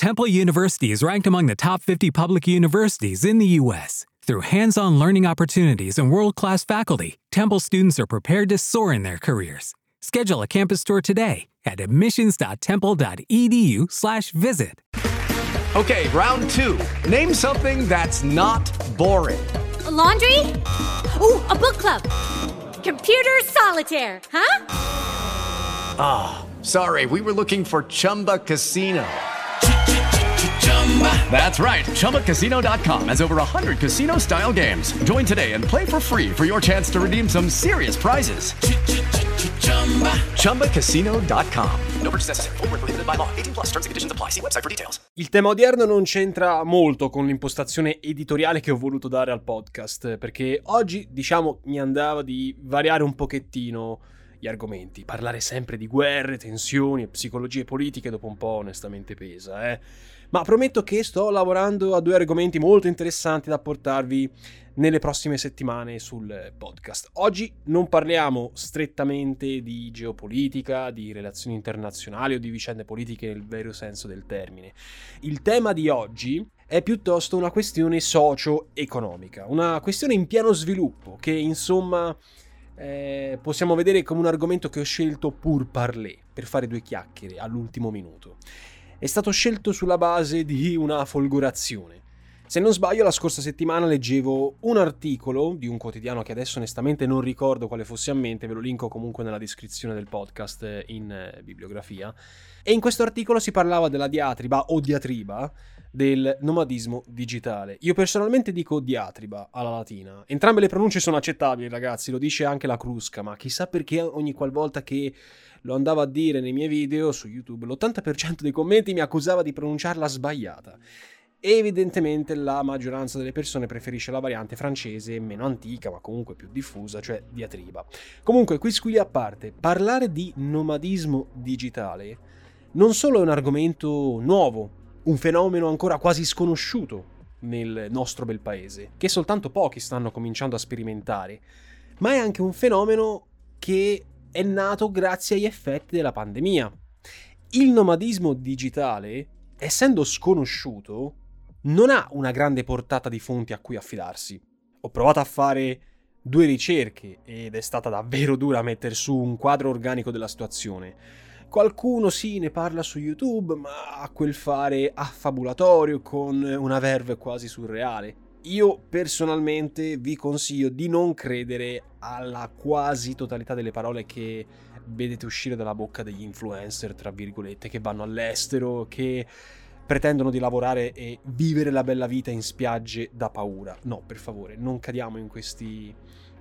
Temple University is ranked among the top 50 public universities in the U.S. Through hands on learning opportunities and world class faculty, Temple students are prepared to soar in their careers. Schedule a campus tour today at admissions.temple.edu/slash visit. Okay, round two. Name something that's not boring. A laundry? Ooh, a book club. Computer solitaire, huh? Ah, oh, sorry, we were looking for Chumba Casino. That's right. ChumbaCasino.com has over 100 casino style games. Join today and play for free for your chance to redeem some serious prizes. ChumbaCasino.com. No purchase necessary. Full prohibited by law. 18 plus terms and conditions apply. See website for details. Il tema odierno non c'entra molto con l'impostazione editoriale che ho voluto dare al podcast, perché oggi, diciamo, mi andava di variare un pochettino gli argomenti. Parlare sempre di guerre, tensioni e psicologie politiche dopo un po' onestamente pesa, eh ma prometto che sto lavorando a due argomenti molto interessanti da portarvi nelle prossime settimane sul podcast. Oggi non parliamo strettamente di geopolitica, di relazioni internazionali o di vicende politiche nel vero senso del termine. Il tema di oggi è piuttosto una questione socio-economica, una questione in pieno sviluppo che insomma eh, possiamo vedere come un argomento che ho scelto pur parler, per fare due chiacchiere all'ultimo minuto è stato scelto sulla base di una folgorazione. Se non sbaglio, la scorsa settimana leggevo un articolo di un quotidiano che adesso onestamente non ricordo quale fosse a mente, ve lo linko comunque nella descrizione del podcast eh, in eh, bibliografia. E in questo articolo si parlava della diatriba o diatriba del nomadismo digitale. Io personalmente dico diatriba alla latina. Entrambe le pronunce sono accettabili, ragazzi, lo dice anche la Crusca, ma chissà perché ogni qualvolta che lo andavo a dire nei miei video su YouTube, l'80% dei commenti mi accusava di pronunciarla sbagliata. Evidentemente la maggioranza delle persone preferisce la variante francese meno antica, ma comunque più diffusa, cioè diatriba. Comunque, qui squilli a parte, parlare di nomadismo digitale non solo è un argomento nuovo, un fenomeno ancora quasi sconosciuto nel nostro bel paese, che soltanto pochi stanno cominciando a sperimentare, ma è anche un fenomeno che è nato grazie agli effetti della pandemia. Il nomadismo digitale, essendo sconosciuto, non ha una grande portata di fonti a cui affidarsi. Ho provato a fare due ricerche ed è stata davvero dura mettere su un quadro organico della situazione. Qualcuno sì ne parla su YouTube, ma ha quel fare affabulatorio con una verve quasi surreale. Io personalmente vi consiglio di non credere alla quasi totalità delle parole che vedete uscire dalla bocca degli influencer, tra virgolette, che vanno all'estero, che pretendono di lavorare e vivere la bella vita in spiagge da paura. No, per favore, non cadiamo in questi,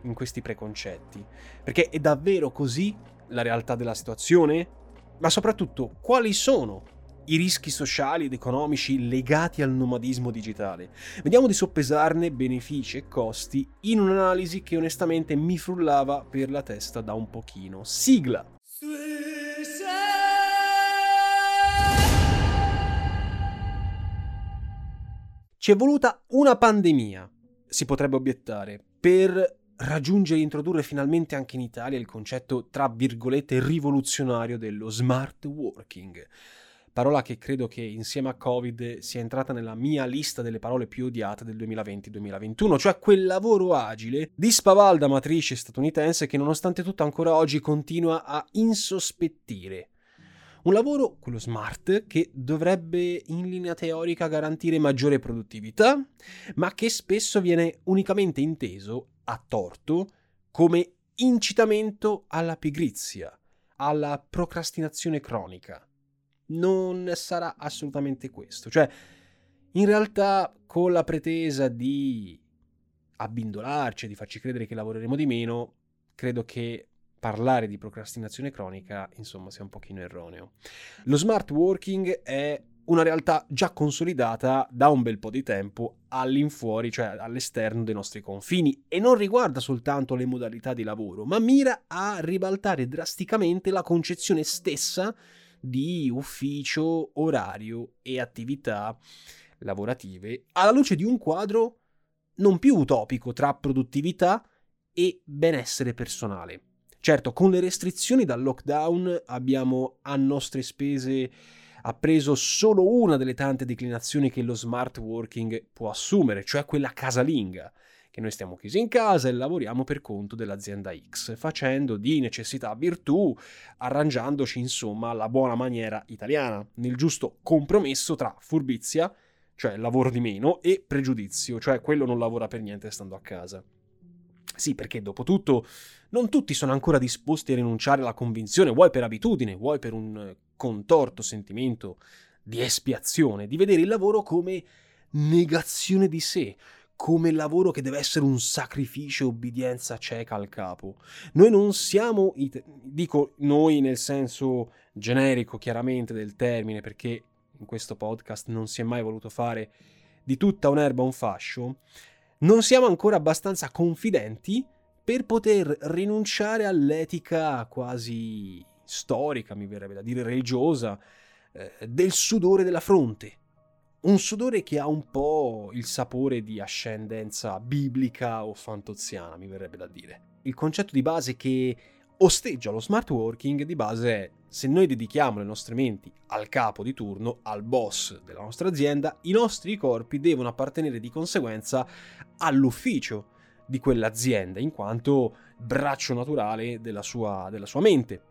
in questi preconcetti. Perché è davvero così la realtà della situazione? Ma soprattutto, quali sono i rischi sociali ed economici legati al nomadismo digitale. Vediamo di soppesarne benefici e costi in un'analisi che onestamente mi frullava per la testa da un pochino. Sigla! Ci è voluta una pandemia, si potrebbe obiettare, per raggiungere e introdurre finalmente anche in Italia il concetto, tra virgolette, rivoluzionario dello smart working parola che credo che insieme a Covid sia entrata nella mia lista delle parole più odiate del 2020-2021, cioè quel lavoro agile di spavalda matrice statunitense che nonostante tutto ancora oggi continua a insospettire. Un lavoro, quello smart, che dovrebbe in linea teorica garantire maggiore produttività, ma che spesso viene unicamente inteso, a torto, come incitamento alla pigrizia, alla procrastinazione cronica non sarà assolutamente questo. Cioè, in realtà, con la pretesa di abbindolarci, di farci credere che lavoreremo di meno, credo che parlare di procrastinazione cronica, insomma, sia un pochino erroneo. Lo smart working è una realtà già consolidata da un bel po' di tempo all'infuori, cioè all'esterno dei nostri confini, e non riguarda soltanto le modalità di lavoro, ma mira a ribaltare drasticamente la concezione stessa di ufficio, orario e attività lavorative alla luce di un quadro non più utopico tra produttività e benessere personale. Certo, con le restrizioni dal lockdown abbiamo a nostre spese ha preso solo una delle tante declinazioni che lo smart working può assumere, cioè quella casalinga, che noi stiamo chiusi in casa e lavoriamo per conto dell'azienda X, facendo di necessità virtù, arrangiandoci insomma alla buona maniera italiana, nel giusto compromesso tra furbizia, cioè lavoro di meno, e pregiudizio, cioè quello non lavora per niente stando a casa. Sì, perché dopo tutto non tutti sono ancora disposti a rinunciare alla convinzione, vuoi per abitudine, vuoi per un contorto sentimento di espiazione, di vedere il lavoro come negazione di sé, come lavoro che deve essere un sacrificio e obbedienza cieca al capo. Noi non siamo, it- dico noi nel senso generico chiaramente del termine, perché in questo podcast non si è mai voluto fare di tutta un'erba un fascio, non siamo ancora abbastanza confidenti per poter rinunciare all'etica quasi storica, mi verrebbe da dire religiosa, eh, del sudore della fronte un sudore che ha un po' il sapore di ascendenza biblica o fantoziana, mi verrebbe da dire. Il concetto di base che osteggia lo smart working di base è se noi dedichiamo le nostre menti al capo di turno, al boss della nostra azienda, i nostri corpi devono appartenere di conseguenza all'ufficio di quell'azienda, in quanto braccio naturale della sua, della sua mente.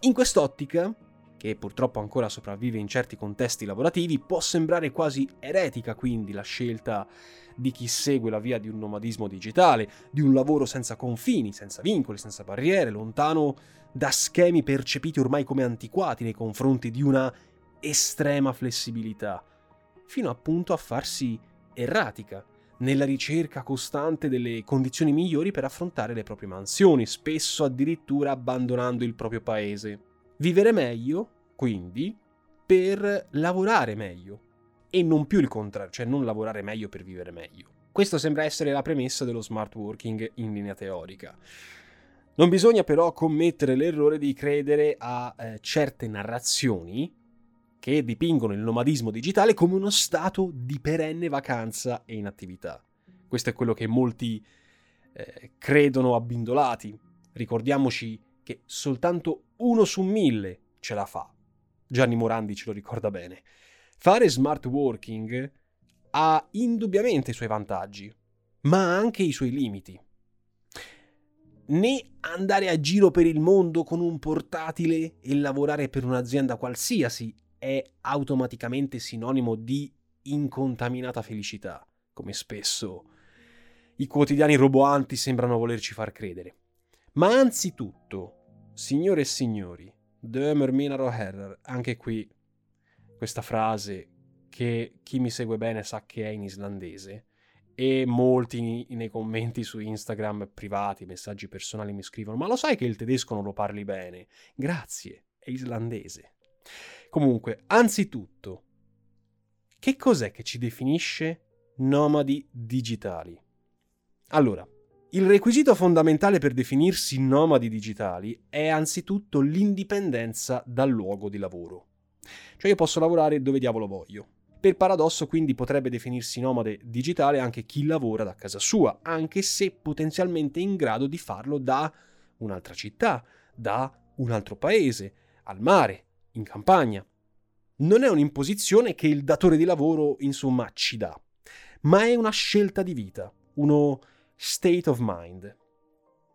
In quest'ottica, che purtroppo ancora sopravvive in certi contesti lavorativi, può sembrare quasi eretica quindi la scelta di chi segue la via di un nomadismo digitale, di un lavoro senza confini, senza vincoli, senza barriere, lontano da schemi percepiti ormai come antiquati nei confronti di una estrema flessibilità, fino appunto a farsi erratica nella ricerca costante delle condizioni migliori per affrontare le proprie mansioni, spesso addirittura abbandonando il proprio paese. Vivere meglio, quindi, per lavorare meglio e non più il contrario, cioè non lavorare meglio per vivere meglio. Questo sembra essere la premessa dello smart working in linea teorica. Non bisogna però commettere l'errore di credere a eh, certe narrazioni che dipingono il nomadismo digitale come uno stato di perenne vacanza e inattività. Questo è quello che molti eh, credono abbindolati. Ricordiamoci che soltanto uno su mille ce la fa. Gianni Morandi ce lo ricorda bene. Fare smart working ha indubbiamente i suoi vantaggi, ma anche i suoi limiti. Né andare a giro per il mondo con un portatile e lavorare per un'azienda qualsiasi è automaticamente sinonimo di incontaminata felicità, come spesso i quotidiani roboanti sembrano volerci far credere. Ma anzitutto, Signore e signori, Dömer Minaro Herrer, anche qui questa frase che chi mi segue bene sa che è in islandese e molti nei commenti su Instagram privati, messaggi personali mi scrivono ma lo sai che il tedesco non lo parli bene? Grazie, è islandese. Comunque, anzitutto, che cos'è che ci definisce nomadi digitali? Allora, il requisito fondamentale per definirsi nomadi digitali è anzitutto l'indipendenza dal luogo di lavoro. Cioè io posso lavorare dove diavolo voglio. Per paradosso quindi potrebbe definirsi nomade digitale anche chi lavora da casa sua, anche se potenzialmente in grado di farlo da un'altra città, da un altro paese, al mare, in campagna. Non è un'imposizione che il datore di lavoro insomma ci dà, ma è una scelta di vita, uno state of mind.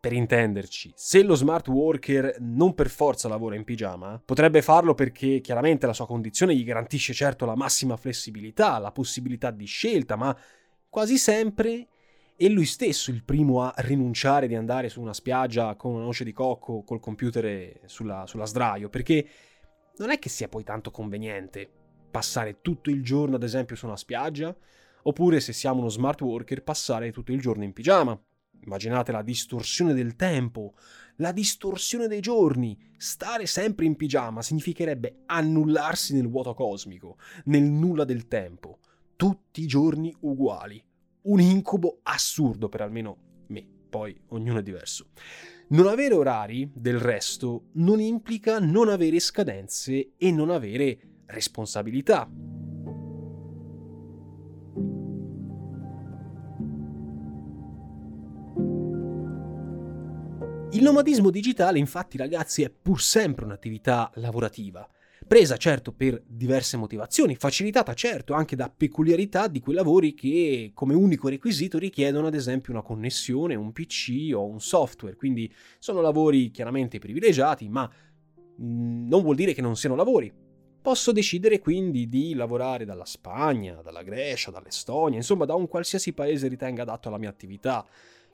Per intenderci, se lo smart worker non per forza lavora in pigiama, potrebbe farlo perché chiaramente la sua condizione gli garantisce certo la massima flessibilità, la possibilità di scelta, ma quasi sempre è lui stesso il primo a rinunciare di andare su una spiaggia con una noce di cocco col computer sulla, sulla sdraio, perché non è che sia poi tanto conveniente passare tutto il giorno, ad esempio, su una spiaggia, Oppure se siamo uno smart worker passare tutto il giorno in pigiama. Immaginate la distorsione del tempo, la distorsione dei giorni. Stare sempre in pigiama significherebbe annullarsi nel vuoto cosmico, nel nulla del tempo. Tutti i giorni uguali. Un incubo assurdo per almeno me, poi ognuno è diverso. Non avere orari, del resto, non implica non avere scadenze e non avere responsabilità. Il nomadismo digitale, infatti, ragazzi, è pur sempre un'attività lavorativa, presa certo per diverse motivazioni, facilitata certo anche da peculiarità di quei lavori che come unico requisito richiedono ad esempio una connessione, un PC o un software, quindi sono lavori chiaramente privilegiati, ma mm, non vuol dire che non siano lavori. Posso decidere quindi di lavorare dalla Spagna, dalla Grecia, dall'Estonia, insomma da un qualsiasi paese ritenga adatto alla mia attività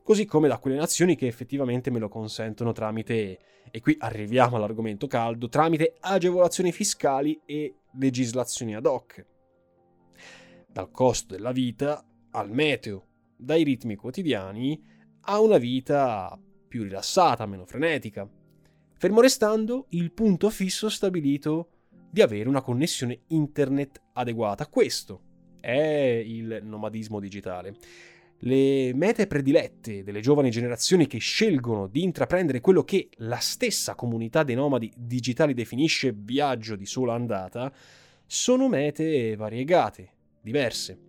così come da quelle nazioni che effettivamente me lo consentono tramite, e qui arriviamo all'argomento caldo, tramite agevolazioni fiscali e legislazioni ad hoc. Dal costo della vita al meteo, dai ritmi quotidiani a una vita più rilassata, meno frenetica, fermo restando il punto fisso stabilito di avere una connessione internet adeguata. Questo è il nomadismo digitale le mete predilette delle giovani generazioni che scelgono di intraprendere quello che la stessa comunità dei nomadi digitali definisce viaggio di sola andata, sono mete variegate, diverse.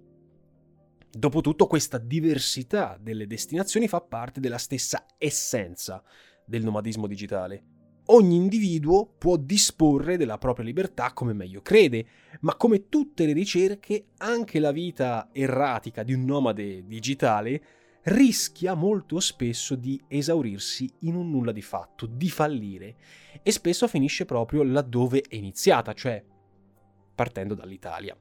Dopotutto questa diversità delle destinazioni fa parte della stessa essenza del nomadismo digitale ogni individuo può disporre della propria libertà come meglio crede, ma come tutte le ricerche, anche la vita erratica di un nomade digitale rischia molto spesso di esaurirsi in un nulla di fatto, di fallire, e spesso finisce proprio laddove è iniziata, cioè partendo dall'Italia.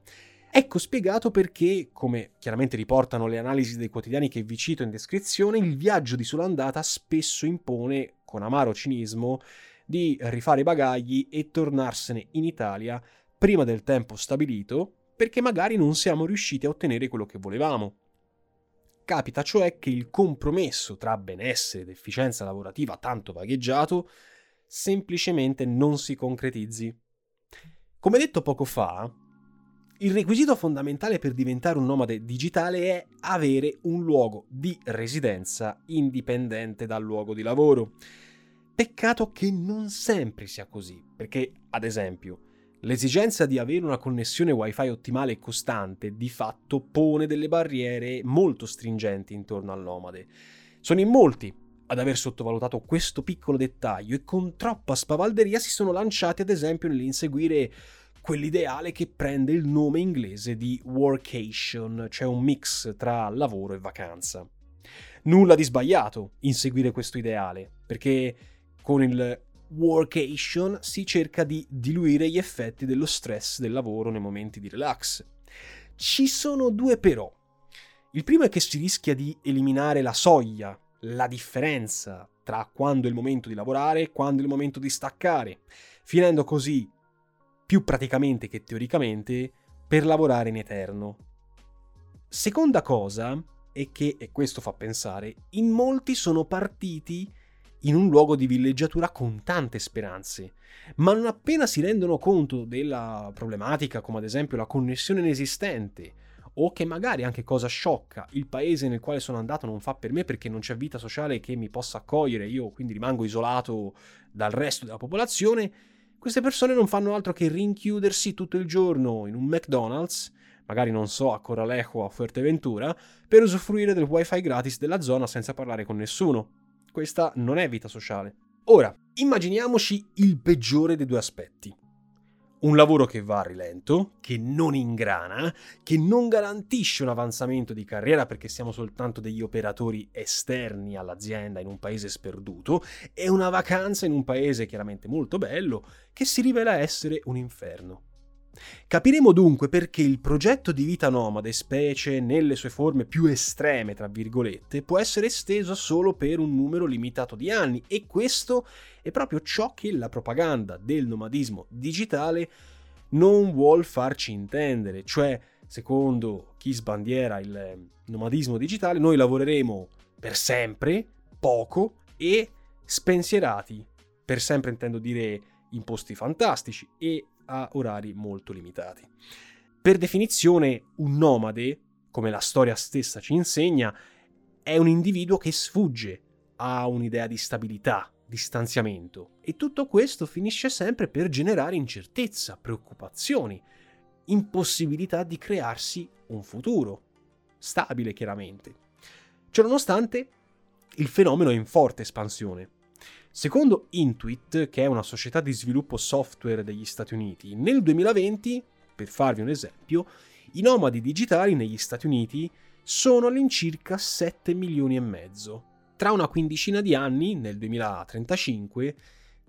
Ecco spiegato perché, come chiaramente riportano le analisi dei quotidiani che vi cito in descrizione, il viaggio di sola andata spesso impone, con amaro cinismo, di rifare i bagagli e tornarsene in Italia prima del tempo stabilito perché magari non siamo riusciti a ottenere quello che volevamo. Capita cioè che il compromesso tra benessere ed efficienza lavorativa tanto vagheggiato semplicemente non si concretizzi. Come detto poco fa, il requisito fondamentale per diventare un nomade digitale è avere un luogo di residenza indipendente dal luogo di lavoro. Peccato che non sempre sia così, perché, ad esempio, l'esigenza di avere una connessione wifi ottimale e costante di fatto pone delle barriere molto stringenti intorno al nomade. Sono in molti ad aver sottovalutato questo piccolo dettaglio e con troppa spavalderia si sono lanciati ad esempio nell'inseguire quell'ideale che prende il nome inglese di workation, cioè un mix tra lavoro e vacanza. Nulla di sbagliato in seguire questo ideale, perché con il workation si cerca di diluire gli effetti dello stress del lavoro nei momenti di relax. Ci sono due però. Il primo è che si rischia di eliminare la soglia, la differenza tra quando è il momento di lavorare e quando è il momento di staccare, finendo così, più praticamente che teoricamente, per lavorare in eterno. Seconda cosa è che, e questo fa pensare, in molti sono partiti in un luogo di villeggiatura con tante speranze, ma non appena si rendono conto della problematica, come ad esempio la connessione inesistente, o che magari anche cosa sciocca, il paese nel quale sono andato non fa per me perché non c'è vita sociale che mi possa accogliere, io quindi rimango isolato dal resto della popolazione, queste persone non fanno altro che rinchiudersi tutto il giorno in un McDonald's, magari non so a Coralejo o a Fuerteventura, per usufruire del wifi gratis della zona senza parlare con nessuno questa non è vita sociale. Ora, immaginiamoci il peggiore dei due aspetti. Un lavoro che va a rilento, che non ingrana, che non garantisce un avanzamento di carriera perché siamo soltanto degli operatori esterni all'azienda in un paese sperduto, e una vacanza in un paese chiaramente molto bello che si rivela essere un inferno. Capiremo dunque perché il progetto di vita nomade, specie nelle sue forme più estreme, tra virgolette, può essere esteso solo per un numero limitato di anni e questo è proprio ciò che la propaganda del nomadismo digitale non vuol farci intendere, cioè secondo chi sbandiera il nomadismo digitale noi lavoreremo per sempre, poco e spensierati, per sempre intendo dire in posti fantastici e a orari molto limitati. Per definizione, un nomade, come la storia stessa ci insegna, è un individuo che sfugge a un'idea di stabilità, di stanziamento e tutto questo finisce sempre per generare incertezza, preoccupazioni, impossibilità di crearsi un futuro, stabile chiaramente. Ciononostante, il fenomeno è in forte espansione. Secondo Intuit, che è una società di sviluppo software degli Stati Uniti, nel 2020, per farvi un esempio, i nomadi digitali negli Stati Uniti sono all'incirca 7 milioni e mezzo. Tra una quindicina di anni, nel 2035,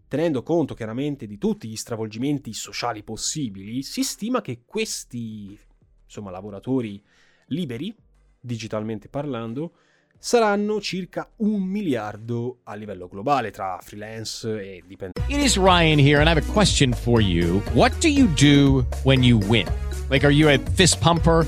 tenendo conto chiaramente di tutti gli stravolgimenti sociali possibili, si stima che questi insomma, lavoratori liberi, digitalmente parlando, saranno circa un miliardo a livello globale tra freelance e dipendenti. It is Ryan here and I have a question for you. What do you do when you win? Like are you a fist pumper?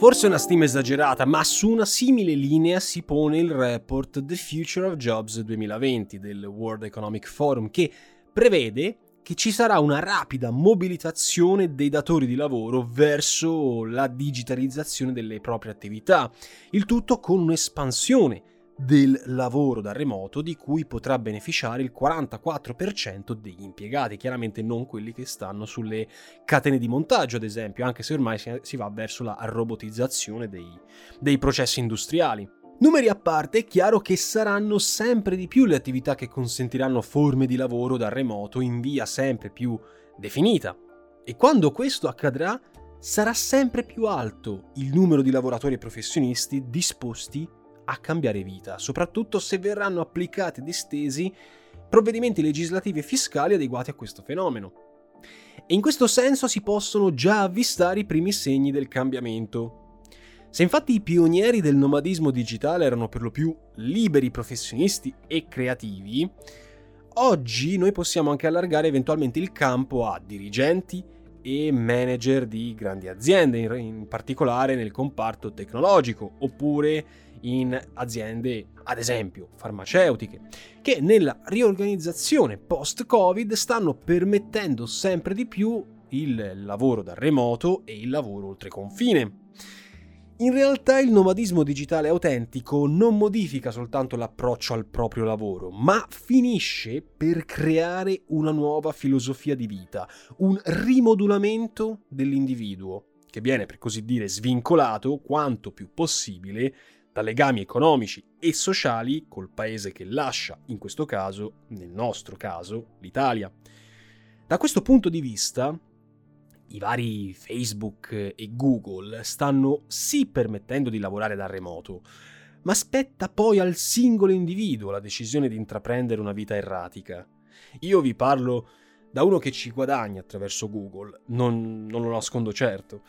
Forse una stima esagerata, ma su una simile linea si pone il report The Future of Jobs 2020 del World Economic Forum che prevede che ci sarà una rapida mobilitazione dei datori di lavoro verso la digitalizzazione delle proprie attività, il tutto con un'espansione del lavoro da remoto di cui potrà beneficiare il 44% degli impiegati, chiaramente non quelli che stanno sulle catene di montaggio, ad esempio, anche se ormai si va verso la robotizzazione dei, dei processi industriali. Numeri a parte, è chiaro che saranno sempre di più le attività che consentiranno forme di lavoro da remoto in via sempre più definita. E quando questo accadrà, sarà sempre più alto il numero di lavoratori e professionisti disposti a cambiare vita, soprattutto se verranno applicati ed estesi provvedimenti legislativi e fiscali adeguati a questo fenomeno. E in questo senso si possono già avvistare i primi segni del cambiamento. Se infatti i pionieri del nomadismo digitale erano per lo più liberi professionisti e creativi, oggi noi possiamo anche allargare eventualmente il campo a dirigenti e manager di grandi aziende, in particolare nel comparto tecnologico, oppure in aziende, ad esempio, farmaceutiche, che nella riorganizzazione post-Covid stanno permettendo sempre di più il lavoro da remoto e il lavoro oltre confine. In realtà il nomadismo digitale autentico non modifica soltanto l'approccio al proprio lavoro, ma finisce per creare una nuova filosofia di vita, un rimodulamento dell'individuo, che viene per così dire svincolato quanto più possibile da legami economici e sociali col paese che lascia, in questo caso, nel nostro caso, l'Italia. Da questo punto di vista, i vari Facebook e Google stanno sì permettendo di lavorare da remoto, ma spetta poi al singolo individuo la decisione di intraprendere una vita erratica. Io vi parlo da uno che ci guadagna attraverso Google, non, non lo nascondo certo,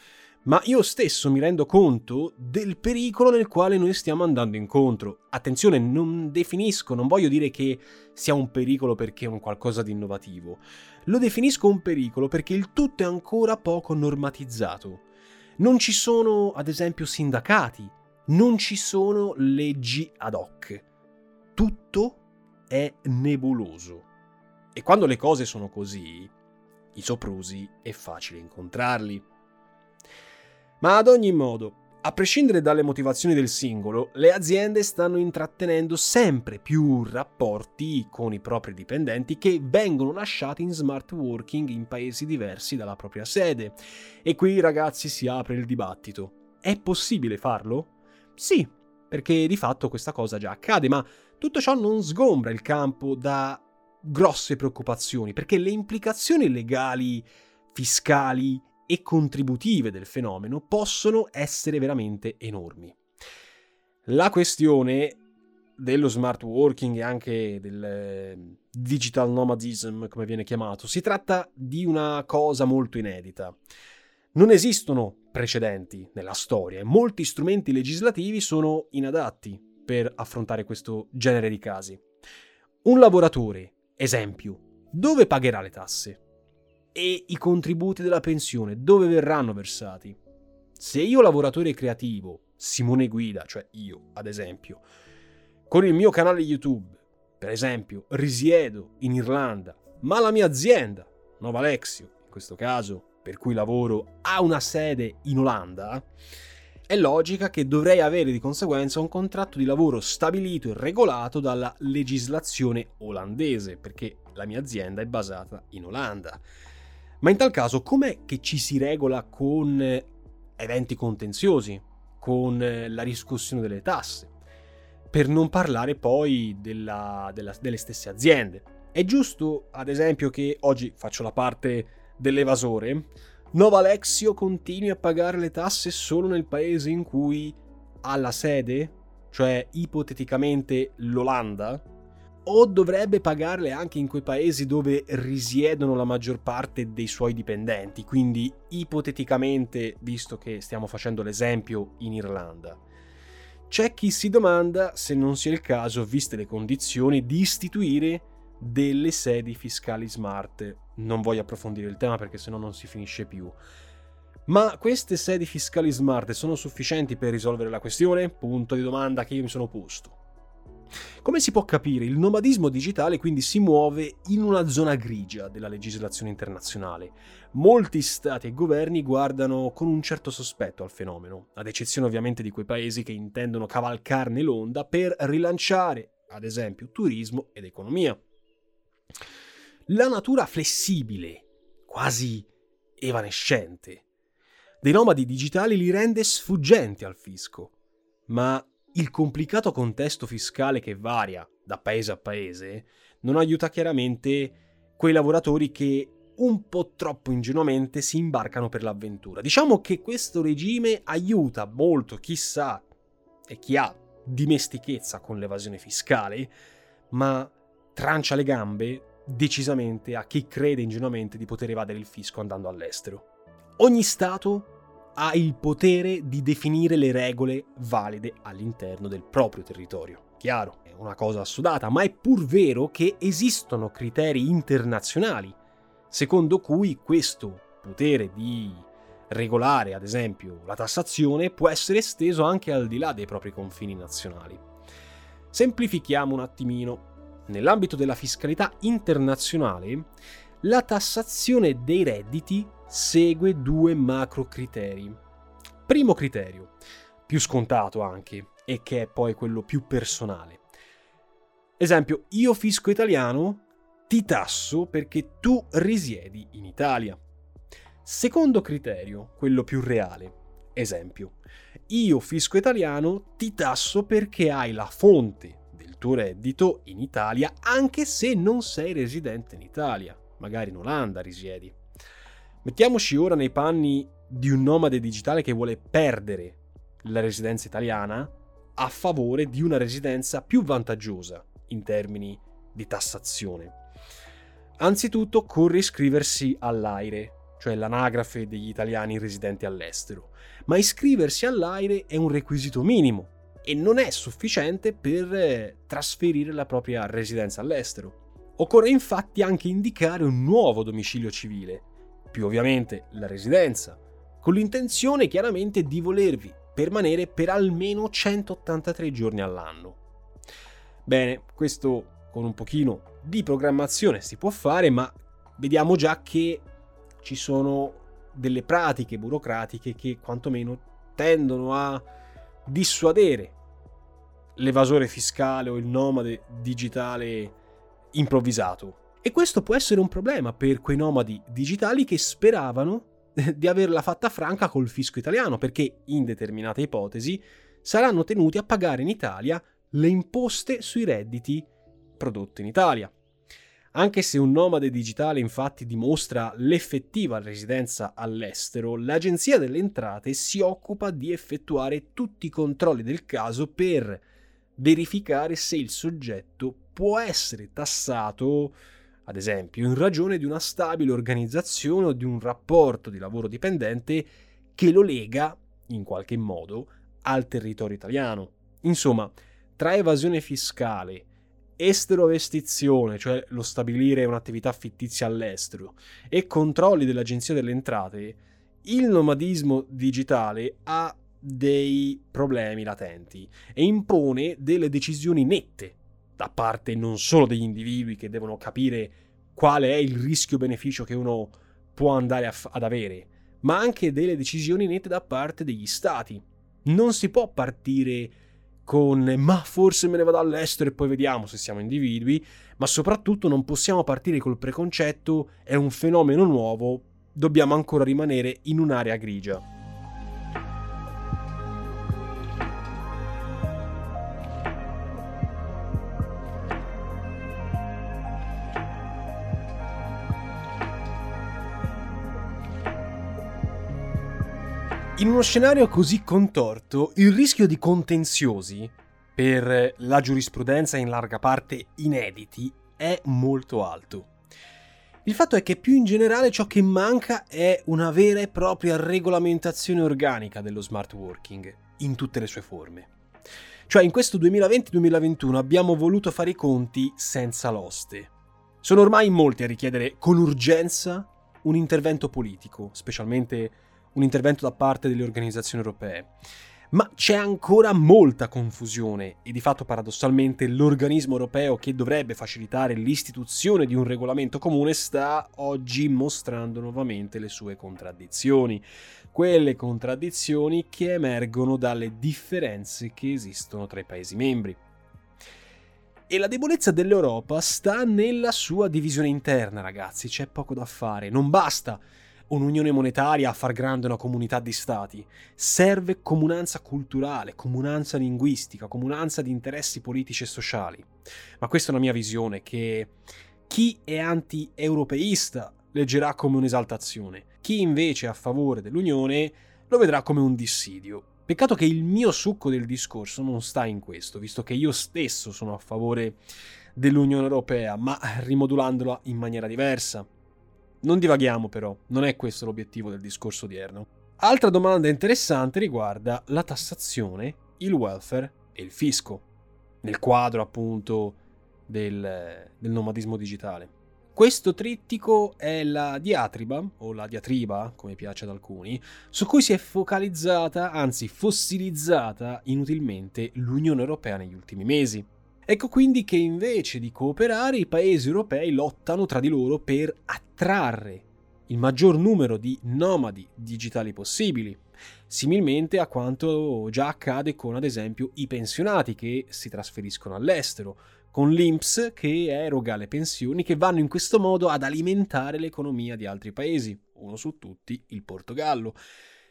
ma io stesso mi rendo conto del pericolo nel quale noi stiamo andando incontro. Attenzione, non definisco, non voglio dire che sia un pericolo perché è un qualcosa di innovativo. Lo definisco un pericolo perché il tutto è ancora poco normatizzato. Non ci sono, ad esempio, sindacati, non ci sono leggi ad hoc. Tutto è nebuloso. E quando le cose sono così, i soprusi è facile incontrarli. Ma ad ogni modo, A prescindere dalle motivazioni del singolo, le aziende stanno intrattenendo sempre più rapporti con i propri dipendenti che vengono lasciati in smart working in paesi diversi dalla propria sede. E qui ragazzi si apre il dibattito. È possibile farlo? Sì, perché di fatto questa cosa già accade, ma tutto ciò non sgombra il campo da grosse preoccupazioni, perché le implicazioni legali, fiscali e contributive del fenomeno possono essere veramente enormi. La questione dello smart working e anche del eh, digital nomadism, come viene chiamato, si tratta di una cosa molto inedita. Non esistono precedenti nella storia e molti strumenti legislativi sono inadatti per affrontare questo genere di casi. Un lavoratore, esempio, dove pagherà le tasse? E i contributi della pensione dove verranno versati? Se io lavoratore creativo, Simone Guida, cioè io ad esempio, con il mio canale YouTube, per esempio, risiedo in Irlanda, ma la mia azienda, Nova Alexio, in questo caso, per cui lavoro, ha una sede in Olanda, è logica che dovrei avere di conseguenza un contratto di lavoro stabilito e regolato dalla legislazione olandese, perché la mia azienda è basata in Olanda. Ma in tal caso com'è che ci si regola con eh, eventi contenziosi, con eh, la riscossione delle tasse? Per non parlare poi della, della, delle stesse aziende. È giusto, ad esempio, che oggi faccio la parte dell'evasore, Nova Alexio continui a pagare le tasse solo nel paese in cui ha la sede, cioè ipoteticamente l'Olanda, o dovrebbe pagarle anche in quei paesi dove risiedono la maggior parte dei suoi dipendenti, quindi ipoteticamente, visto che stiamo facendo l'esempio in Irlanda. C'è chi si domanda se non sia il caso, viste le condizioni, di istituire delle sedi fiscali smart. Non voglio approfondire il tema perché sennò non si finisce più. Ma queste sedi fiscali smart sono sufficienti per risolvere la questione? Punto di domanda che io mi sono posto. Come si può capire, il nomadismo digitale quindi si muove in una zona grigia della legislazione internazionale. Molti stati e governi guardano con un certo sospetto al fenomeno, ad eccezione ovviamente di quei paesi che intendono cavalcarne l'onda per rilanciare, ad esempio, turismo ed economia. La natura flessibile, quasi evanescente, dei nomadi digitali li rende sfuggenti al fisco, ma il complicato contesto fiscale che varia da paese a paese non aiuta chiaramente quei lavoratori che un po' troppo ingenuamente si imbarcano per l'avventura. Diciamo che questo regime aiuta molto chi sa e chi ha dimestichezza con l'evasione fiscale, ma trancia le gambe decisamente a chi crede ingenuamente di poter evadere il fisco andando all'estero. Ogni Stato ha il potere di definire le regole valide all'interno del proprio territorio. Chiaro, è una cosa assodata, ma è pur vero che esistono criteri internazionali secondo cui questo potere di regolare, ad esempio, la tassazione può essere esteso anche al di là dei propri confini nazionali. Semplifichiamo un attimino. Nell'ambito della fiscalità internazionale, la tassazione dei redditi segue due macro criteri. Primo criterio, più scontato anche, e che è poi quello più personale. Esempio, io fisco italiano ti tasso perché tu risiedi in Italia. Secondo criterio, quello più reale. Esempio, io fisco italiano ti tasso perché hai la fonte del tuo reddito in Italia anche se non sei residente in Italia, magari in Olanda risiedi. Mettiamoci ora nei panni di un nomade digitale che vuole perdere la residenza italiana a favore di una residenza più vantaggiosa in termini di tassazione. Anzitutto occorre iscriversi all'AIRE, cioè l'anagrafe degli italiani residenti all'estero, ma iscriversi all'AIRE è un requisito minimo e non è sufficiente per eh, trasferire la propria residenza all'estero. Occorre infatti anche indicare un nuovo domicilio civile, più ovviamente la residenza, con l'intenzione chiaramente di volervi permanere per almeno 183 giorni all'anno. Bene, questo con un pochino di programmazione si può fare, ma vediamo già che ci sono delle pratiche burocratiche che quantomeno tendono a dissuadere l'evasore fiscale o il nomade digitale improvvisato. E questo può essere un problema per quei nomadi digitali che speravano di averla fatta franca col fisco italiano, perché in determinate ipotesi saranno tenuti a pagare in Italia le imposte sui redditi prodotti in Italia. Anche se un nomade digitale infatti dimostra l'effettiva residenza all'estero, l'Agenzia delle Entrate si occupa di effettuare tutti i controlli del caso per verificare se il soggetto può essere tassato, ad esempio, in ragione di una stabile organizzazione o di un rapporto di lavoro dipendente che lo lega, in qualche modo, al territorio italiano. Insomma, tra evasione fiscale esterovestizione, cioè lo stabilire un'attività fittizia all'estero, e controlli dell'Agenzia delle Entrate, il nomadismo digitale ha dei problemi latenti e impone delle decisioni nette da parte non solo degli individui che devono capire qual è il rischio-beneficio che uno può andare f- ad avere, ma anche delle decisioni nette da parte degli stati. Non si può partire con ma forse me ne vado all'estero e poi vediamo se siamo individui, ma soprattutto non possiamo partire col preconcetto è un fenomeno nuovo, dobbiamo ancora rimanere in un'area grigia. In uno scenario così contorto, il rischio di contenziosi, per la giurisprudenza in larga parte inediti, è molto alto. Il fatto è che più in generale ciò che manca è una vera e propria regolamentazione organica dello smart working, in tutte le sue forme. Cioè in questo 2020-2021 abbiamo voluto fare i conti senza l'oste. Sono ormai molti a richiedere con urgenza un intervento politico, specialmente un intervento da parte delle organizzazioni europee. Ma c'è ancora molta confusione e di fatto paradossalmente l'organismo europeo che dovrebbe facilitare l'istituzione di un regolamento comune sta oggi mostrando nuovamente le sue contraddizioni, quelle contraddizioni che emergono dalle differenze che esistono tra i Paesi membri. E la debolezza dell'Europa sta nella sua divisione interna, ragazzi, c'è poco da fare, non basta un'unione monetaria a far grande una comunità di stati. Serve comunanza culturale, comunanza linguistica, comunanza di interessi politici e sociali. Ma questa è una mia visione che chi è anti-europeista leggerà come un'esaltazione, chi invece è a favore dell'Unione lo vedrà come un dissidio. Peccato che il mio succo del discorso non sta in questo, visto che io stesso sono a favore dell'Unione Europea, ma rimodulandola in maniera diversa. Non divaghiamo però, non è questo l'obiettivo del discorso odierno. Altra domanda interessante riguarda la tassazione, il welfare e il fisco, nel quadro appunto del, del nomadismo digitale. Questo trittico è la diatriba, o la diatriba, come piace ad alcuni, su cui si è focalizzata, anzi fossilizzata inutilmente l'Unione Europea negli ultimi mesi. Ecco quindi che invece di cooperare i paesi europei lottano tra di loro per attrarre il maggior numero di nomadi digitali possibili, similmente a quanto già accade con ad esempio i pensionati che si trasferiscono all'estero, con l'INPS che eroga le pensioni che vanno in questo modo ad alimentare l'economia di altri paesi, uno su tutti il Portogallo.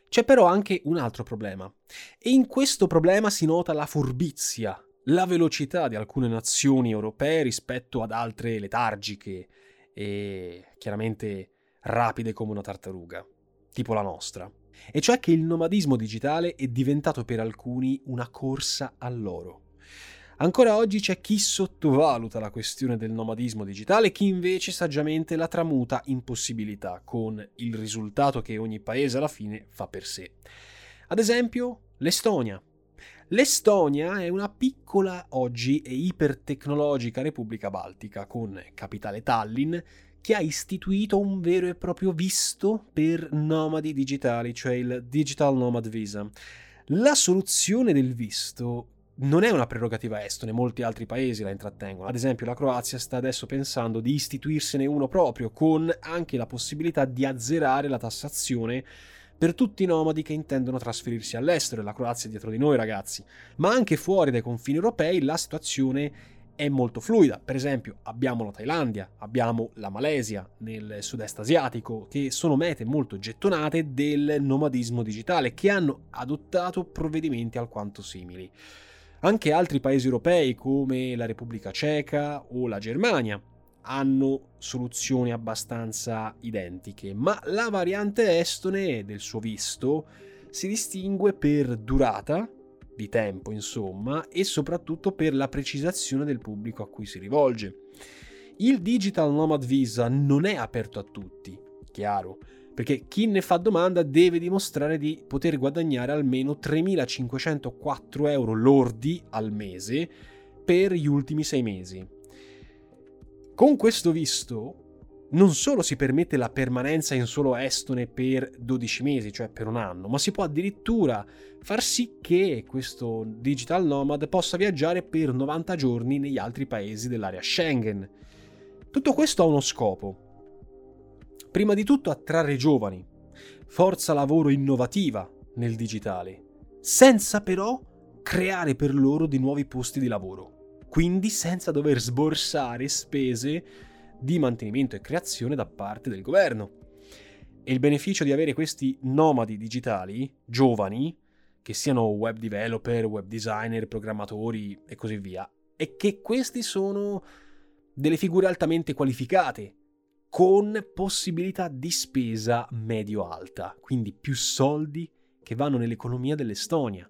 C'è però anche un altro problema e in questo problema si nota la furbizia la velocità di alcune nazioni europee rispetto ad altre letargiche e chiaramente rapide come una tartaruga, tipo la nostra. E cioè che il nomadismo digitale è diventato per alcuni una corsa all'oro. Ancora oggi c'è chi sottovaluta la questione del nomadismo digitale e chi invece saggiamente la tramuta in possibilità, con il risultato che ogni paese alla fine fa per sé. Ad esempio, l'Estonia, L'Estonia è una piccola oggi e ipertecnologica repubblica baltica con capitale Tallinn che ha istituito un vero e proprio visto per nomadi digitali, cioè il Digital Nomad Visa. La soluzione del visto non è una prerogativa estone, molti altri paesi la intrattengono. Ad esempio, la Croazia sta adesso pensando di istituirsene uno proprio, con anche la possibilità di azzerare la tassazione per tutti i nomadi che intendono trasferirsi all'estero, e la Croazia è dietro di noi ragazzi, ma anche fuori dai confini europei la situazione è molto fluida. Per esempio abbiamo la Thailandia, abbiamo la Malesia nel sud-est asiatico, che sono mete molto gettonate del nomadismo digitale, che hanno adottato provvedimenti alquanto simili. Anche altri paesi europei come la Repubblica Ceca o la Germania hanno soluzioni abbastanza identiche, ma la variante estone del suo visto si distingue per durata, di tempo insomma, e soprattutto per la precisazione del pubblico a cui si rivolge. Il Digital Nomad Visa non è aperto a tutti, chiaro, perché chi ne fa domanda deve dimostrare di poter guadagnare almeno 3.504 euro lordi al mese per gli ultimi sei mesi con questo visto, non solo si permette la permanenza in solo estone per 12 mesi, cioè per un anno, ma si può addirittura far sì che questo digital nomad possa viaggiare per 90 giorni negli altri paesi dell'area Schengen. Tutto questo ha uno scopo. Prima di tutto attrarre giovani, forza lavoro innovativa nel digitale, senza però creare per loro di nuovi posti di lavoro quindi senza dover sborsare spese di mantenimento e creazione da parte del governo. E il beneficio di avere questi nomadi digitali, giovani, che siano web developer, web designer, programmatori e così via, è che questi sono delle figure altamente qualificate, con possibilità di spesa medio-alta, quindi più soldi che vanno nell'economia dell'Estonia.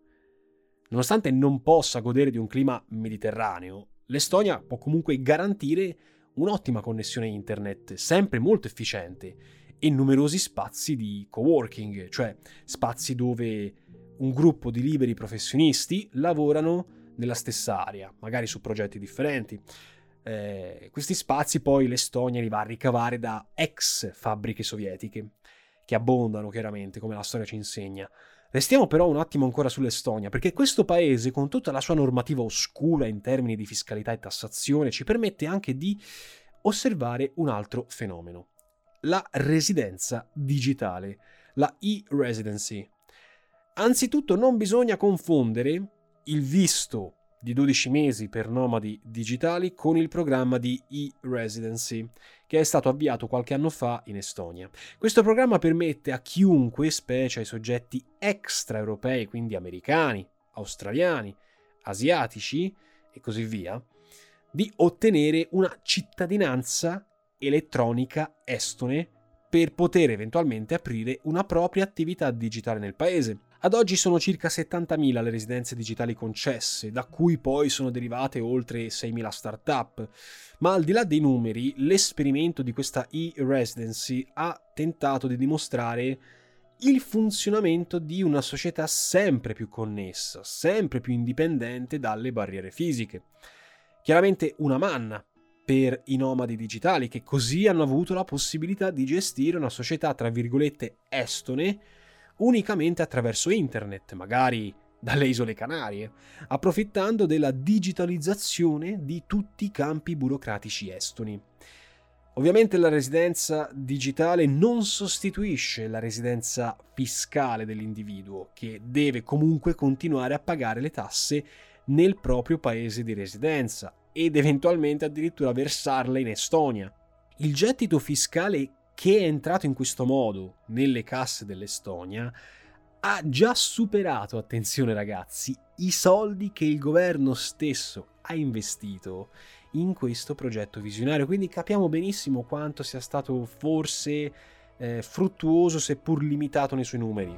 Nonostante non possa godere di un clima mediterraneo, l'Estonia può comunque garantire un'ottima connessione internet, sempre molto efficiente, e numerosi spazi di coworking, cioè spazi dove un gruppo di liberi professionisti lavorano nella stessa area, magari su progetti differenti. Eh, questi spazi poi l'Estonia li va a ricavare da ex fabbriche sovietiche, che abbondano chiaramente, come la storia ci insegna. Restiamo però un attimo ancora sull'Estonia, perché questo paese, con tutta la sua normativa oscura in termini di fiscalità e tassazione, ci permette anche di osservare un altro fenomeno, la residenza digitale, la e-residency. Anzitutto non bisogna confondere il visto di 12 mesi per nomadi digitali con il programma di e-residency che è stato avviato qualche anno fa in Estonia. Questo programma permette a chiunque, specie ai soggetti extraeuropei, quindi americani, australiani, asiatici e così via, di ottenere una cittadinanza elettronica estone per poter eventualmente aprire una propria attività digitale nel paese. Ad oggi sono circa 70.000 le residenze digitali concesse, da cui poi sono derivate oltre 6.000 start-up. Ma al di là dei numeri, l'esperimento di questa e-residency ha tentato di dimostrare il funzionamento di una società sempre più connessa, sempre più indipendente dalle barriere fisiche. Chiaramente una manna per i nomadi digitali che così hanno avuto la possibilità di gestire una società tra virgolette estone unicamente attraverso internet, magari dalle isole Canarie, approfittando della digitalizzazione di tutti i campi burocratici estoni. Ovviamente la residenza digitale non sostituisce la residenza fiscale dell'individuo, che deve comunque continuare a pagare le tasse nel proprio paese di residenza ed eventualmente addirittura versarle in Estonia. Il gettito fiscale che è entrato in questo modo nelle casse dell'Estonia ha già superato, attenzione ragazzi, i soldi che il governo stesso ha investito in questo progetto visionario. Quindi capiamo benissimo quanto sia stato forse eh, fruttuoso, seppur limitato nei suoi numeri.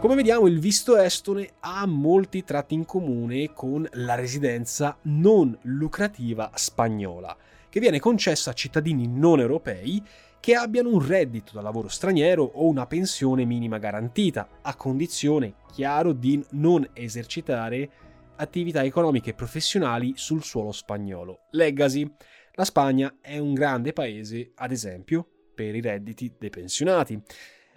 Come vediamo, il visto estone ha molti tratti in comune con la residenza non lucrativa spagnola, che viene concessa a cittadini non europei che abbiano un reddito da lavoro straniero o una pensione minima garantita, a condizione, chiaro, di non esercitare attività economiche e professionali sul suolo spagnolo. Legacy. La Spagna è un grande paese, ad esempio, per i redditi dei pensionati.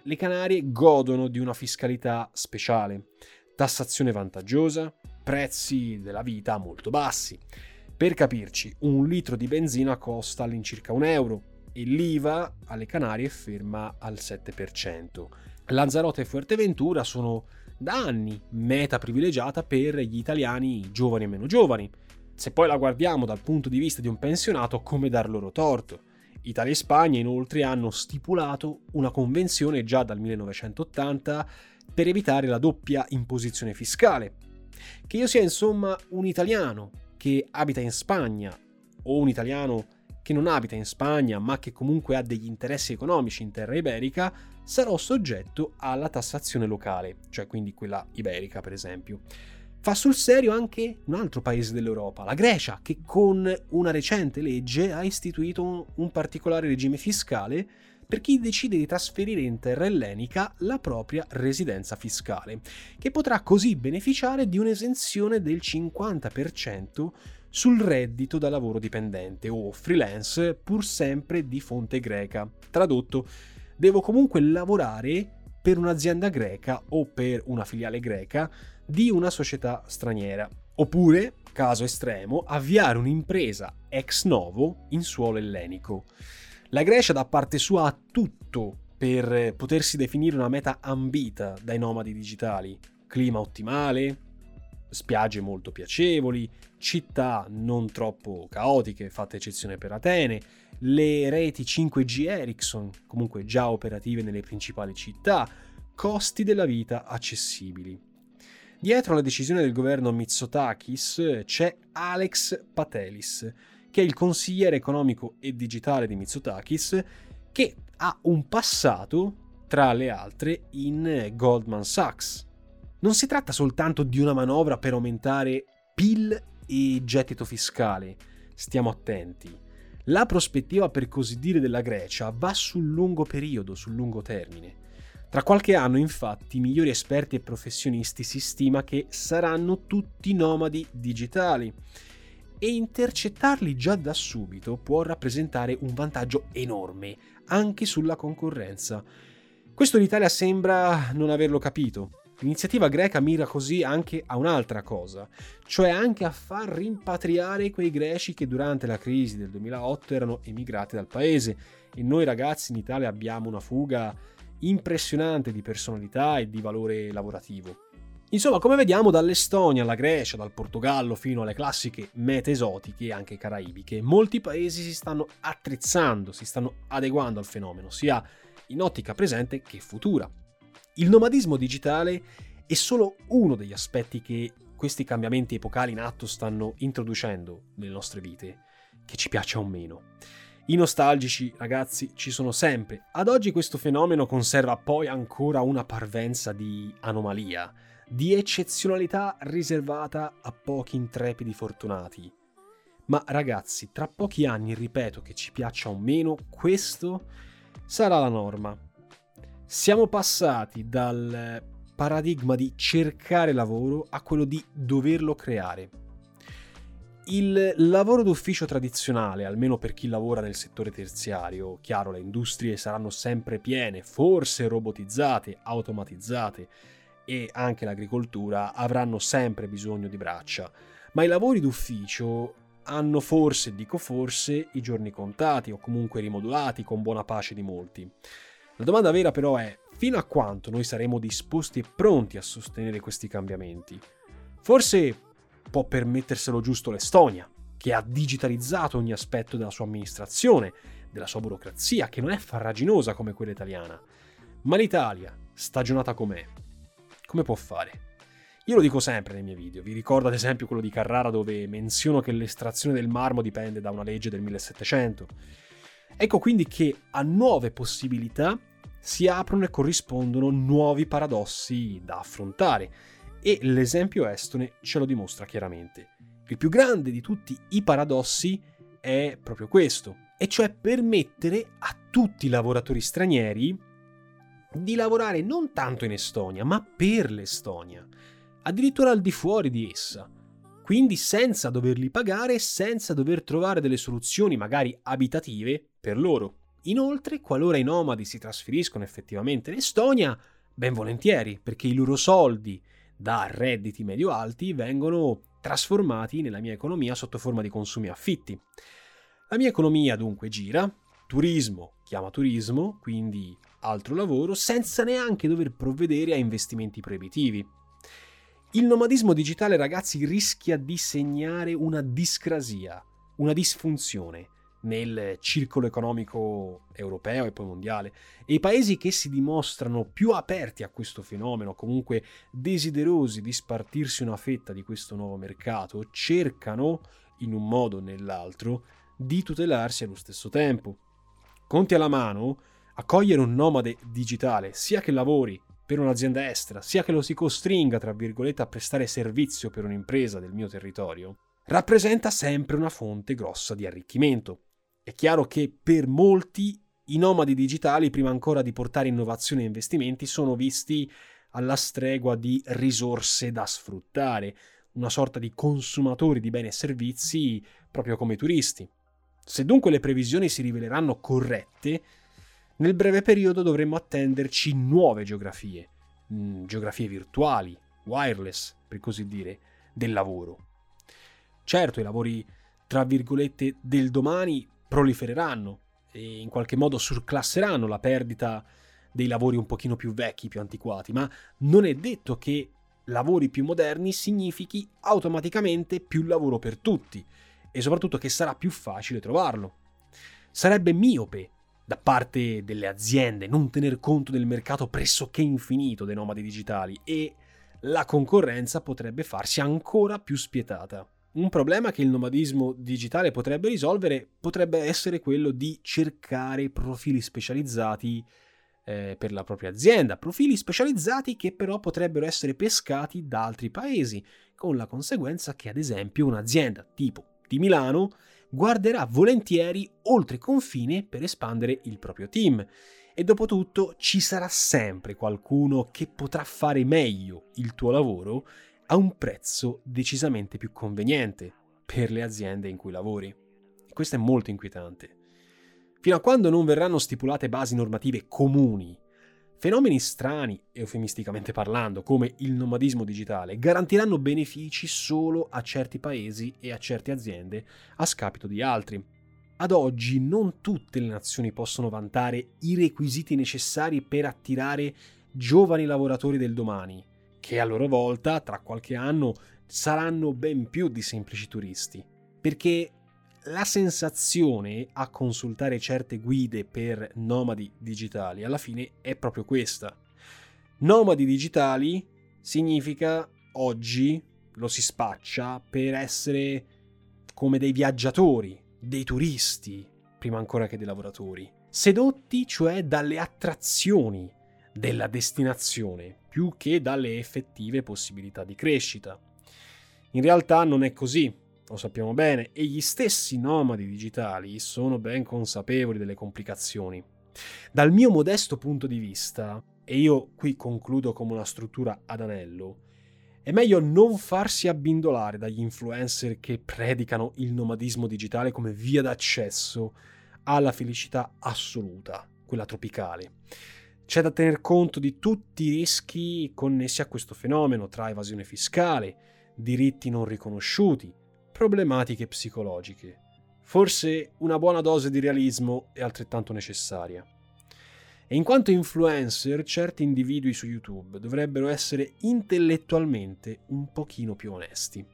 Le Canarie godono di una fiscalità speciale, tassazione vantaggiosa, prezzi della vita molto bassi. Per capirci, un litro di benzina costa all'incirca un euro e l'IVA alle Canarie è ferma al 7%. Lanzarote e Fuerteventura sono da anni meta privilegiata per gli italiani giovani e meno giovani. Se poi la guardiamo dal punto di vista di un pensionato, come dar loro torto? Italia e Spagna inoltre hanno stipulato una convenzione già dal 1980 per evitare la doppia imposizione fiscale. Che io sia insomma un italiano che abita in Spagna o un italiano che non abita in Spagna ma che comunque ha degli interessi economici in terra iberica, sarò soggetto alla tassazione locale, cioè quindi quella iberica per esempio. Fa sul serio anche un altro paese dell'Europa, la Grecia, che con una recente legge ha istituito un, particolare regime fiscale per chi decide di trasferire in terra ellenica la propria residenza fiscale, che potrà così beneficiare di un'esenzione del 50% sul reddito da lavoro dipendente o freelance pur sempre di fonte greca. Tradotto, devo comunque lavorare per un'azienda greca o per una filiale greca di una società straniera. Oppure, caso estremo, avviare un'impresa ex novo in suolo ellenico. La Grecia da parte sua ha tutto per potersi definire una meta ambita dai nomadi digitali. Clima ottimale, spiagge molto piacevoli, città non troppo caotiche, fatta eccezione per Atene, le reti 5G Ericsson, comunque già operative nelle principali città, costi della vita accessibili. Dietro la decisione del governo Mitsotakis c'è Alex Patelis, che è il consigliere economico e digitale di Mitsotakis, che ha un passato, tra le altre, in Goldman Sachs. Non si tratta soltanto di una manovra per aumentare PIL e gettito fiscale, stiamo attenti. La prospettiva, per così dire, della Grecia va sul lungo periodo, sul lungo termine. Tra qualche anno, infatti, migliori esperti e professionisti si stima che saranno tutti nomadi digitali e intercettarli già da subito può rappresentare un vantaggio enorme anche sulla concorrenza. Questo l'Italia sembra non averlo capito. L'iniziativa greca mira così anche a un'altra cosa, cioè anche a far rimpatriare quei greci che durante la crisi del 2008 erano emigrati dal paese e noi ragazzi in Italia abbiamo una fuga impressionante di personalità e di valore lavorativo. Insomma, come vediamo dall'Estonia alla Grecia, dal Portogallo fino alle classiche mete esotiche anche caraibiche, molti paesi si stanno attrezzando, si stanno adeguando al fenomeno, sia in ottica presente che futura. Il nomadismo digitale è solo uno degli aspetti che questi cambiamenti epocali in atto stanno introducendo nelle nostre vite, che ci piaccia o meno. I nostalgici, ragazzi, ci sono sempre. Ad oggi questo fenomeno conserva poi ancora una parvenza di anomalia, di eccezionalità riservata a pochi intrepidi fortunati. Ma ragazzi, tra pochi anni, ripeto che ci piaccia o meno, questo sarà la norma. Siamo passati dal paradigma di cercare lavoro a quello di doverlo creare. Il lavoro d'ufficio tradizionale, almeno per chi lavora nel settore terziario, chiaro le industrie saranno sempre piene, forse robotizzate, automatizzate e anche l'agricoltura avranno sempre bisogno di braccia, ma i lavori d'ufficio hanno forse, dico forse, i giorni contati o comunque rimodulati con buona pace di molti. La domanda vera però è fino a quanto noi saremo disposti e pronti a sostenere questi cambiamenti? Forse può permetterselo giusto l'Estonia, che ha digitalizzato ogni aspetto della sua amministrazione, della sua burocrazia, che non è farraginosa come quella italiana. Ma l'Italia, stagionata com'è, come può fare? Io lo dico sempre nei miei video, vi ricordo ad esempio quello di Carrara dove menziono che l'estrazione del marmo dipende da una legge del 1700. Ecco quindi che a nuove possibilità si aprono e corrispondono nuovi paradossi da affrontare e l'esempio estone ce lo dimostra chiaramente. Il più grande di tutti i paradossi è proprio questo, e cioè permettere a tutti i lavoratori stranieri di lavorare non tanto in Estonia, ma per l'Estonia, addirittura al di fuori di essa, quindi senza doverli pagare, senza dover trovare delle soluzioni magari abitative per loro. Inoltre, qualora i nomadi si trasferiscono effettivamente in Estonia, ben volentieri, perché i loro soldi da redditi medio-alti vengono trasformati nella mia economia sotto forma di consumi affitti. La mia economia dunque gira, turismo chiama turismo, quindi altro lavoro, senza neanche dover provvedere a investimenti proibitivi. Il nomadismo digitale, ragazzi, rischia di segnare una discrasia, una disfunzione nel circolo economico europeo e poi mondiale e i paesi che si dimostrano più aperti a questo fenomeno, comunque desiderosi di spartirsi una fetta di questo nuovo mercato, cercano, in un modo o nell'altro, di tutelarsi allo stesso tempo. Conti alla mano, accogliere un nomade digitale, sia che lavori per un'azienda estera, sia che lo si costringa, tra virgolette, a prestare servizio per un'impresa del mio territorio, rappresenta sempre una fonte grossa di arricchimento. È chiaro che per molti i nomadi digitali, prima ancora di portare innovazione e investimenti, sono visti alla stregua di risorse da sfruttare, una sorta di consumatori di beni e servizi proprio come turisti. Se dunque le previsioni si riveleranno corrette, nel breve periodo dovremmo attenderci nuove geografie, mm, geografie virtuali, wireless per così dire, del lavoro. Certo, i lavori tra virgolette del domani prolifereranno e in qualche modo surclasseranno la perdita dei lavori un pochino più vecchi, più antiquati, ma non è detto che lavori più moderni significhi automaticamente più lavoro per tutti e soprattutto che sarà più facile trovarlo. Sarebbe miope da parte delle aziende non tener conto del mercato pressoché infinito dei nomadi digitali e la concorrenza potrebbe farsi ancora più spietata. Un problema che il nomadismo digitale potrebbe risolvere potrebbe essere quello di cercare profili specializzati eh, per la propria azienda, profili specializzati che però potrebbero essere pescati da altri paesi, con la conseguenza che ad esempio un'azienda tipo di Milano guarderà volentieri oltre confine per espandere il proprio team. E dopo tutto ci sarà sempre qualcuno che potrà fare meglio il tuo lavoro a un prezzo decisamente più conveniente per le aziende in cui lavori. E questo è molto inquietante. Fino a quando non verranno stipulate basi normative comuni Fenomeni strani, eufemisticamente parlando, come il nomadismo digitale, garantiranno benefici solo a certi paesi e a certe aziende a scapito di altri. Ad oggi non tutte le nazioni possono vantare i requisiti necessari per attirare giovani lavoratori del domani, che a loro volta, tra qualche anno, saranno ben più di semplici turisti, perché la sensazione a consultare certe guide per nomadi digitali alla fine è proprio questa. Nomadi digitali significa oggi lo si spaccia per essere come dei viaggiatori, dei turisti, prima ancora che dei lavoratori, sedotti cioè dalle attrazioni della destinazione più che dalle effettive possibilità di crescita. In realtà non è così lo sappiamo bene, e gli stessi nomadi digitali sono ben consapevoli delle complicazioni. Dal mio modesto punto di vista, e io qui concludo come una struttura ad anello, è meglio non farsi abbindolare dagli influencer che predicano il nomadismo digitale come via d'accesso alla felicità assoluta, quella tropicale. C'è da tener conto di tutti i rischi connessi a questo fenomeno, tra evasione fiscale, diritti non riconosciuti, problematiche psicologiche. Forse una buona dose di realismo è altrettanto necessaria. E in quanto influencer, certi individui su YouTube dovrebbero essere intellettualmente un pochino più onesti.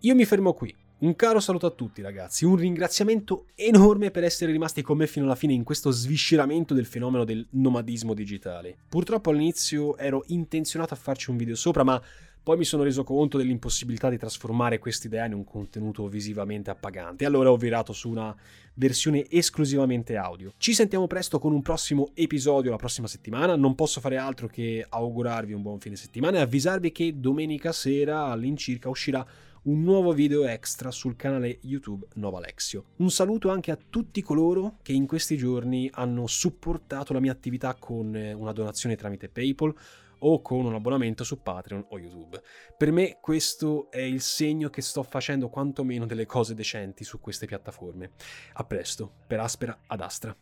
Io mi fermo qui. Un caro saluto a tutti ragazzi, un ringraziamento enorme per essere rimasti con me fino alla fine in questo svisceramento del fenomeno del nomadismo digitale. Purtroppo all'inizio ero intenzionato a farci un video sopra, ma Poi mi sono reso conto dell'impossibilità di trasformare questa idea in un contenuto visivamente appagante, allora ho virato su una versione esclusivamente audio. Ci sentiamo presto con un prossimo episodio la prossima settimana, non posso fare altro che augurarvi un buon fine settimana e avvisarvi che domenica sera all'incirca uscirà un nuovo video extra sul canale YouTube Nova Alexio. Un saluto anche a tutti coloro che in questi giorni hanno supportato la mia attività con eh, una donazione tramite PayPal o con un abbonamento su Patreon o YouTube. Per me questo è il segno che sto facendo quantomeno delle cose decenti su queste piattaforme. A presto, per Aspera ad Astra.